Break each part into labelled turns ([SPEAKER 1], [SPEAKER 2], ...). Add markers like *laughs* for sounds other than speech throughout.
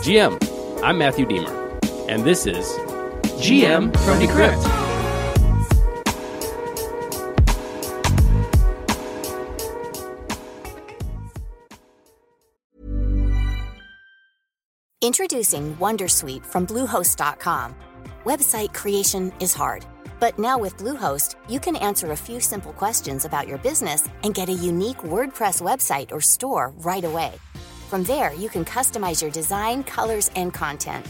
[SPEAKER 1] GM, I'm Matthew Deemer, and this is GM from Decrypt.
[SPEAKER 2] Introducing Wondersuite from Bluehost.com. Website creation is hard, but now with Bluehost, you can answer a few simple questions about your business and get a unique WordPress website or store right away. From there, you can customize your design, colors, and content.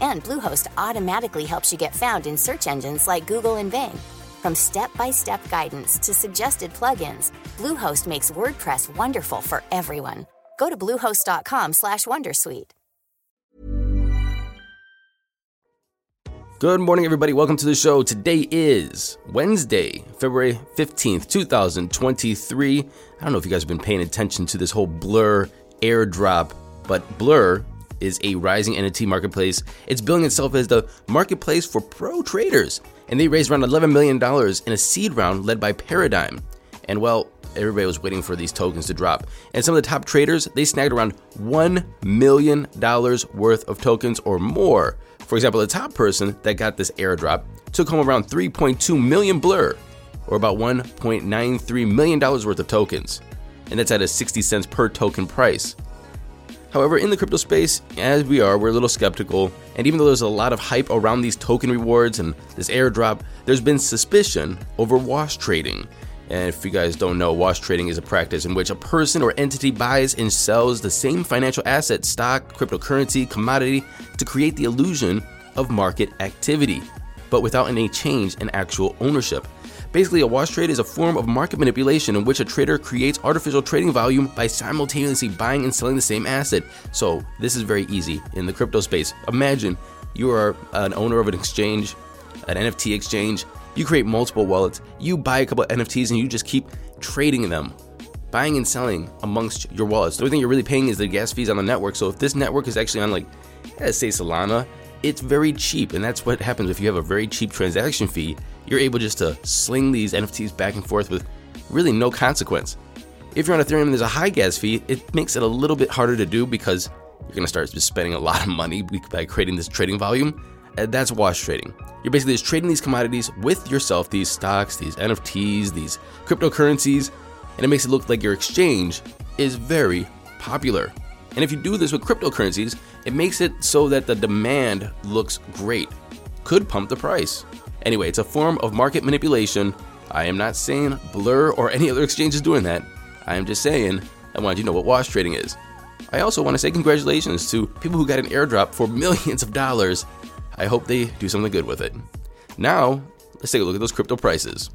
[SPEAKER 2] And Bluehost automatically helps you get found in search engines like Google and Bing. From step-by-step guidance to suggested plugins, Bluehost makes WordPress wonderful for everyone. Go to bluehost.com/wondersuite.
[SPEAKER 1] Good morning, everybody. Welcome to the show. Today is Wednesday, February 15th, 2023. I don't know if you guys have been paying attention to this whole Blur airdrop, but Blur is a rising NFT marketplace. It's billing itself as the marketplace for pro traders, and they raised around $11 million in a seed round led by Paradigm. And well, everybody was waiting for these tokens to drop. And some of the top traders, they snagged around $1 million worth of tokens or more. For example, the top person that got this airdrop took home around 3.2 million Blur, or about $1.93 million worth of tokens. And that's at a 60 cents per token price. However, in the crypto space, as we are, we're a little skeptical, and even though there's a lot of hype around these token rewards and this airdrop, there's been suspicion over wash trading. And if you guys don't know, wash trading is a practice in which a person or entity buys and sells the same financial asset, stock, cryptocurrency, commodity, to create the illusion of market activity, but without any change in actual ownership. Basically, a wash trade is a form of market manipulation in which a trader creates artificial trading volume by simultaneously buying and selling the same asset. So, this is very easy in the crypto space. Imagine you are an owner of an exchange, an NFT exchange, you create multiple wallets, you buy a couple NFTs, and you just keep trading them, buying and selling amongst your wallets. The only thing you're really paying is the gas fees on the network. So if this network is actually on, like, let's say Solana, it's very cheap. And that's what happens if you have a very cheap transaction fee. You're able just to sling these NFTs back and forth with really no consequence. If you're on Ethereum and there's a high gas fee, it makes it a little bit harder to do because you're going to start just spending a lot of money *laughs* by creating this trading volume. And that's wash trading. You're basically just trading these commodities with yourself, these stocks, these NFTs, these cryptocurrencies, and it makes it look like your exchange is very popular. And if you do this with cryptocurrencies, it makes it so that the demand looks great. Could pump the price. Anyway, it's a form of market manipulation. I am not saying Blur or any other exchange is doing that. I am just saying I wanted you to know what wash trading is. I also want to say congratulations to people who got an airdrop for *laughs* millions of dollars I hope they do something good with it. Now, let's take a look at those crypto prices.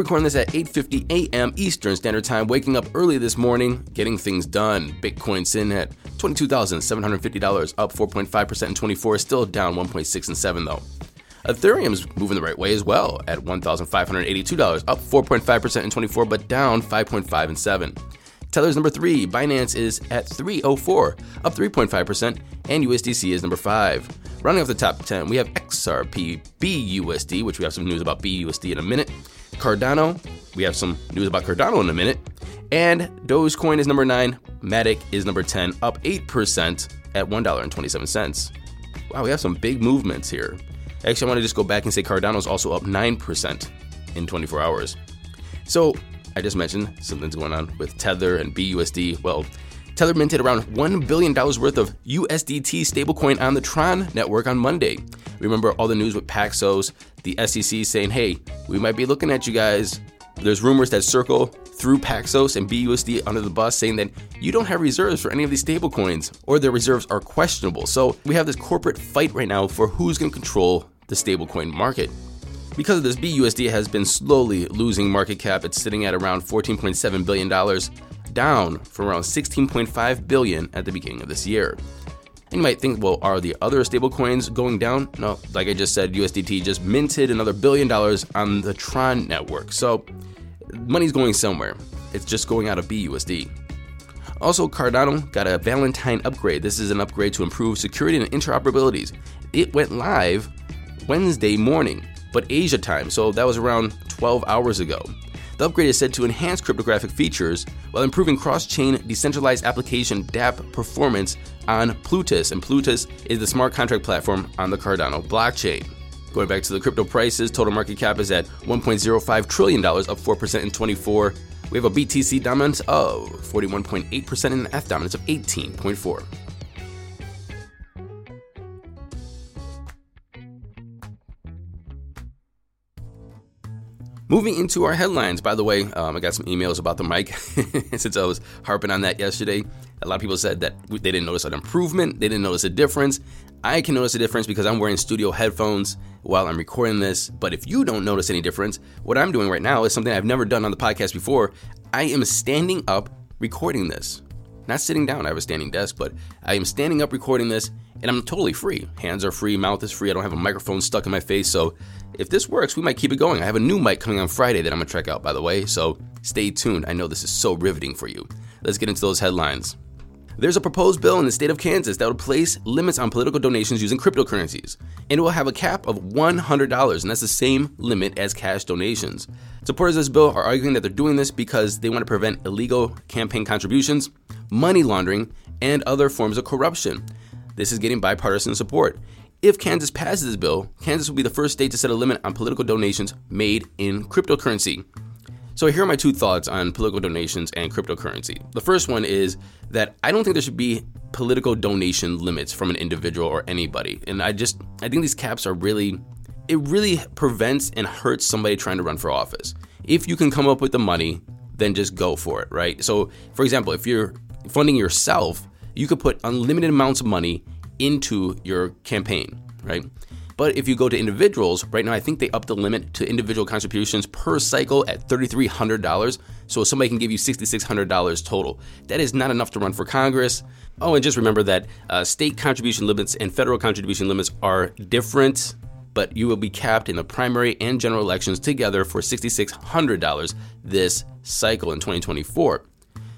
[SPEAKER 1] Recording this at 8:50 a.m. Eastern Standard Time, waking up early this morning, getting things done. Bitcoin's in at $22,750, up 4.5% in 24, still down 1.6 and 7 though. Ethereum's moving the right way as well at $1,582, up 4.5% in 24, but down 5.5 and 7. Tether's number three. Binance is at 304, up 3.5%, and USDC is number five. Rounding off the top 10, we have XRP BUSD, which we have some news about BUSD in a minute. Cardano, we have some news about Cardano in a minute. And Dogecoin is number nine. Matic is number 10, up 8% at $1.27. Wow, we have some big movements here. Actually, I want to just go back and say Cardano is also up 9% in 24 hours. So, I just mentioned something's going on with Tether and BUSD. Well, Tether minted around $1 billion worth of USDT stablecoin on the Tron network on Monday. Remember all the news with Paxos, the SEC saying, hey, we might be looking at you guys. There's rumors that circle through Paxos and BUSD under the bus saying that you don't have reserves for any of these stablecoins or their reserves are questionable. So we have this corporate fight right now for who's going to control the stablecoin market. Because of this, BUSD has been slowly losing market cap. It's sitting at around $14.7 billion, down from around 16.5 billion at the beginning of this year. And you might think, well, are the other stablecoins going down? No, like I just said, USDT just minted another billion dollars on the Tron network. So money's going somewhere. It's just going out of BUSD. Also, Cardano got a Valentine upgrade. This is an upgrade to improve security and interoperabilities. It went live Wednesday morning, but Asia time, so that was around 12 hours ago. The upgrade is said to enhance cryptographic features while improving cross chain decentralized application DApp performance on Plutus. And Plutus is the smart contract platform on the Cardano blockchain. Going back to the crypto prices, total market cap is at $1.05 trillion, up 4% in 24. We have a BTC dominance of 41.8% and an ETH dominance of 18.4. Moving into our headlines, by the way, um, I got some emails about the mic *laughs* since I was harping on that yesterday. A lot of people said that they didn't notice an improvement, they didn't notice a difference. I can notice a difference because I'm wearing studio headphones while I'm recording this. But if you don't notice any difference, what I'm doing right now is something I've never done on the podcast before. I am standing up recording this. Not sitting down, I have a standing desk, but I am standing up recording this and I'm totally free. Hands are free, mouth is free. I don't have a microphone stuck in my face. So if this works, we might keep it going. I have a new mic coming on Friday that I'm gonna check out, by the way. So stay tuned. I know this is so riveting for you. Let's get into those headlines. There's a proposed bill in the state of Kansas that would place limits on political donations using cryptocurrencies, and it will have a cap of $100, and that's the same limit as cash donations. Supporters of this bill are arguing that they're doing this because they want to prevent illegal campaign contributions, money laundering, and other forms of corruption. This is getting bipartisan support. If Kansas passes this bill, Kansas will be the first state to set a limit on political donations made in cryptocurrency. So, here are my two thoughts on political donations and cryptocurrency. The first one is that I don't think there should be political donation limits from an individual or anybody. And I just, I think these caps are really, it really prevents and hurts somebody trying to run for office. If you can come up with the money, then just go for it, right? So, for example, if you're funding yourself, you could put unlimited amounts of money into your campaign, right? But if you go to individuals, right now I think they upped the limit to individual contributions per cycle at $3,300. So somebody can give you $6,600 total. That is not enough to run for Congress. Oh, and just remember that uh, state contribution limits and federal contribution limits are different, but you will be capped in the primary and general elections together for $6,600 this cycle in 2024.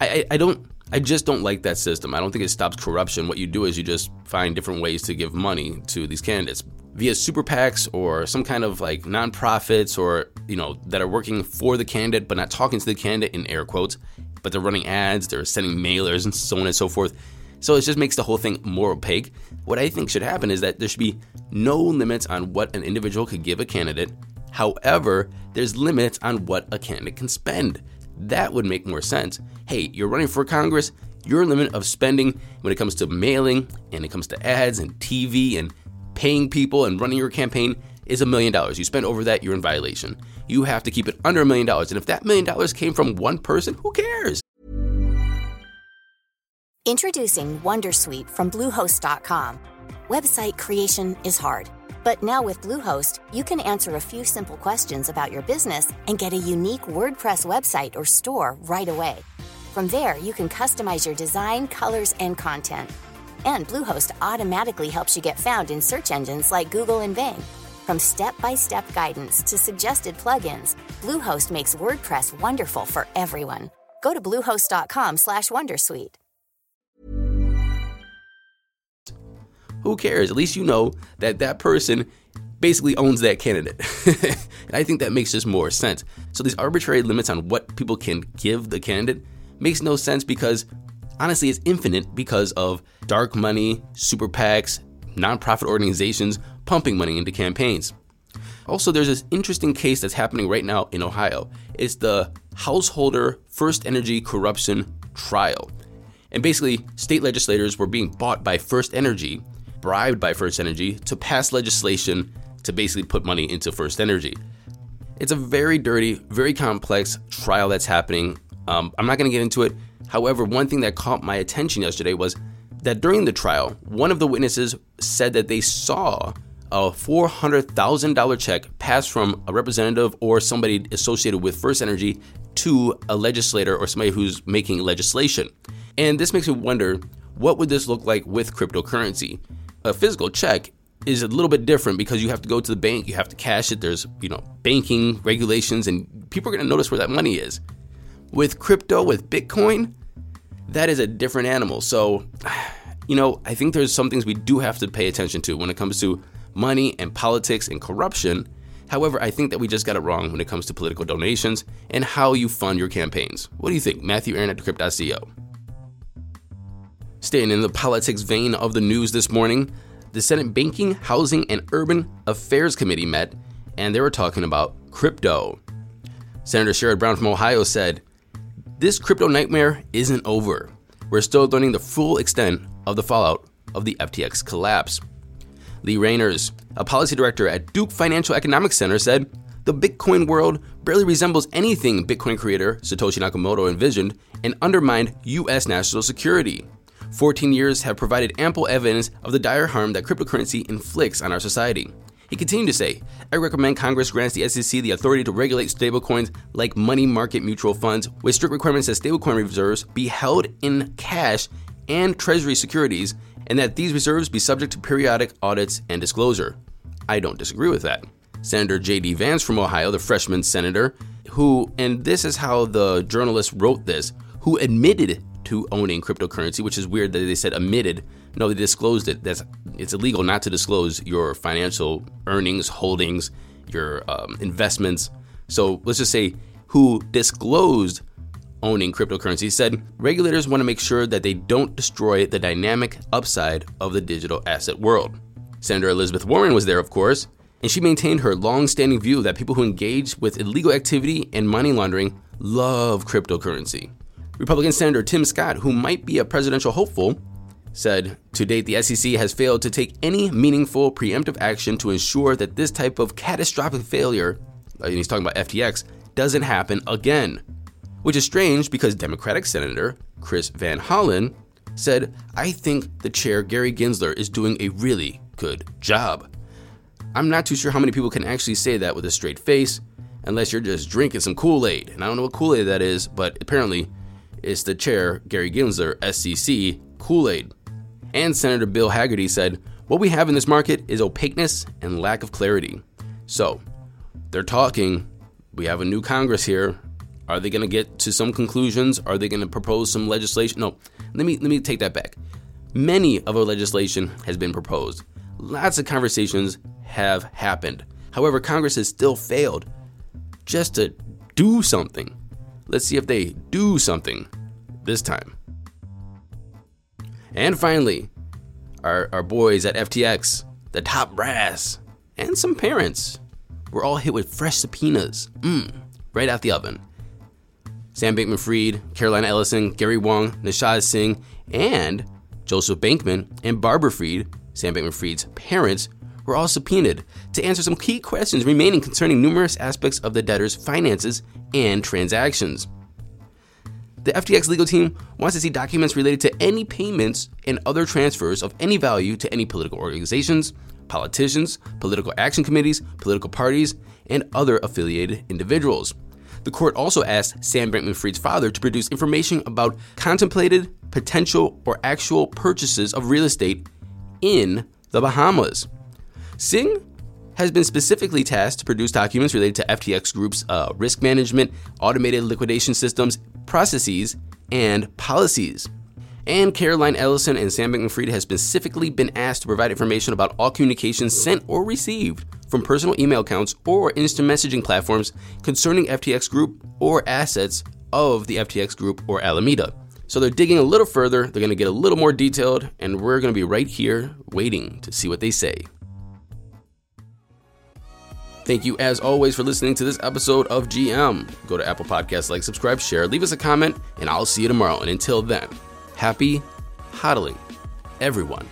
[SPEAKER 1] I, I, I don't I just don't like that system. I don't think it stops corruption. What you do is you just find different ways to give money to these candidates via super PACs or some kind of like nonprofits or, you know, that are working for the candidate but not talking to the candidate in air quotes, but they're running ads, they're sending mailers and so on and so forth. So it just makes the whole thing more opaque. What I think should happen is that there should be no limits on what an individual could give a candidate. However, there's limits on what a candidate can spend. That would make more sense. Hey, you're running for Congress, your limit of spending when it comes to mailing and it comes to ads and TV and paying people and running your campaign is a million dollars. You spend over that, you're in violation. You have to keep it under a million dollars. And if that million dollars came from one person, who cares?
[SPEAKER 2] Introducing Wondersuite from Bluehost.com. Website creation is hard, but now with Bluehost, you can answer a few simple questions about your business and get a unique WordPress website or store right away. From there, you can customize your design, colors, and content and Bluehost automatically helps you get found in search engines like Google and Bing. From step-by-step guidance to suggested plugins, Bluehost makes WordPress wonderful for everyone. Go to bluehost.com/wondersuite.
[SPEAKER 1] Who cares? At least you know that that person basically owns that candidate. *laughs* and I think that makes just more sense. So these arbitrary limits on what people can give the candidate makes no sense because honestly it's infinite because of dark money, super PACs, nonprofit organizations pumping money into campaigns. Also, there's this interesting case that's happening right now in Ohio. It's the Householder First Energy Corruption Trial. And basically, state legislators were being bought by First Energy, bribed by First Energy, to pass legislation to basically put money into First Energy. It's a very dirty, very complex trial that's happening. Um, I'm not going to get into it. However, one thing that caught my attention yesterday was that during the trial, one of the witnesses said that they saw a $400,000 check pass from a representative or somebody associated with First Energy to a legislator or somebody who's making legislation. And this makes me wonder what would this look like with cryptocurrency? A physical check is a little bit different because you have to go to the bank, you have to cash it, there's, you know, banking regulations and people are going to notice where that money is. With crypto, with Bitcoin, that is a different animal. So, you know, I think there's some things we do have to pay attention to when it comes to money and politics and corruption. However, I think that we just got it wrong when it comes to political donations and how you fund your campaigns. What do you think? Matthew Aaron at Decrypt.co. Staying in the politics vein of the news this morning, the Senate Banking, Housing, and Urban Affairs Committee met and they were talking about crypto. Senator Sherrod Brown from Ohio said, This crypto nightmare isn't over. We're still learning the full extent of the fallout of the FTX collapse. Lee Reiners, a policy director at Duke Financial Economics Center, said, The Bitcoin world barely resembles anything Bitcoin creator Satoshi Nakamoto envisioned and undermined U.S. national security. 14 years have provided ample evidence of the dire harm that cryptocurrency inflicts on our society. He continued to say, I recommend Congress grants the SEC the authority to regulate stablecoins like money market mutual funds with strict requirements that stablecoin reserves be held in cash and treasury securities and that these reserves be subject to periodic audits and disclosure. I don't disagree with that. Senator J.D. Vance from Ohio, the freshman senator, who, and this is how the journalist wrote this, who admitted to owning cryptocurrency, which is weird that they said omitted. No, they disclosed it. That's it's illegal not to disclose your financial earnings, holdings, your um, investments. So let's just say who disclosed owning cryptocurrency said regulators want to make sure that they don't destroy the dynamic upside of the digital asset world. Senator Elizabeth Warren was there, of course, and she maintained her long standing view that people who engage with illegal activity and money laundering love cryptocurrency. Republican Senator Tim Scott, who might be a presidential hopeful, said To date, the SEC has failed to take any meaningful preemptive action to ensure that this type of catastrophic failure, uh, and he's talking about FTX, doesn't happen again. Which is strange because Democratic Senator Chris Van Hollen said, I think the chair, Gary Gensler, is doing a really good job. I'm not too sure how many people can actually say that with a straight face, unless you're just drinking some Kool Aid. And I don't know what Kool Aid that is, but apparently it's the chair, Gary Gensler, SEC, Kool Aid. And Senator Bill Hagerty said, What we have in this market is opaqueness and lack of clarity. So, they're talking. We have a new Congress here. Are they going to get to some conclusions? Are they going to propose some legislation? No, let me let me take that back. Many of our legislation has been proposed. Lots of conversations have happened. However, Congress has still failed just to do something. Let's see if they do something this time. And finally, our, our boys at FTX, the top brass, and some parents were all hit with fresh subpoenas. Mmm, right out the oven. Sam Bankman Fried, Caroline Ellison, Gary Wang, Nishad Singh, and Joseph Bankman and Barbara Fried, Sam Bankman Fried's parents, were all subpoenaed to answer some key questions remaining concerning numerous aspects of the debtor's finances and transactions. The FTX legal team wants to see documents related to any payments and other transfers of any value to any political organizations, politicians, political action committees, political parties, and other affiliated individuals. The court also asked Sam Bankman Fried's father to produce information about contemplated, potential, or actual purchases of real estate in the Bahamas. Singh has been specifically tasked to produce documents related to FTX Group's uh, risk management, automated liquidation systems, processes, and policies. And Caroline Ellison and Sam Bankman-Fried has specifically been asked to provide information about all communications sent or received from personal email accounts or instant messaging platforms concerning FTX Group or assets of the FTX Group or Alameda. So they're digging a little further, they're going to get a little more detailed, and we're going to be right here waiting to see what they say. Thank you, as always, for listening to this episode of GM. Go to Apple Podcasts, like, subscribe, share, leave us a comment, and I'll see you tomorrow. And until then, happy hodling, everyone.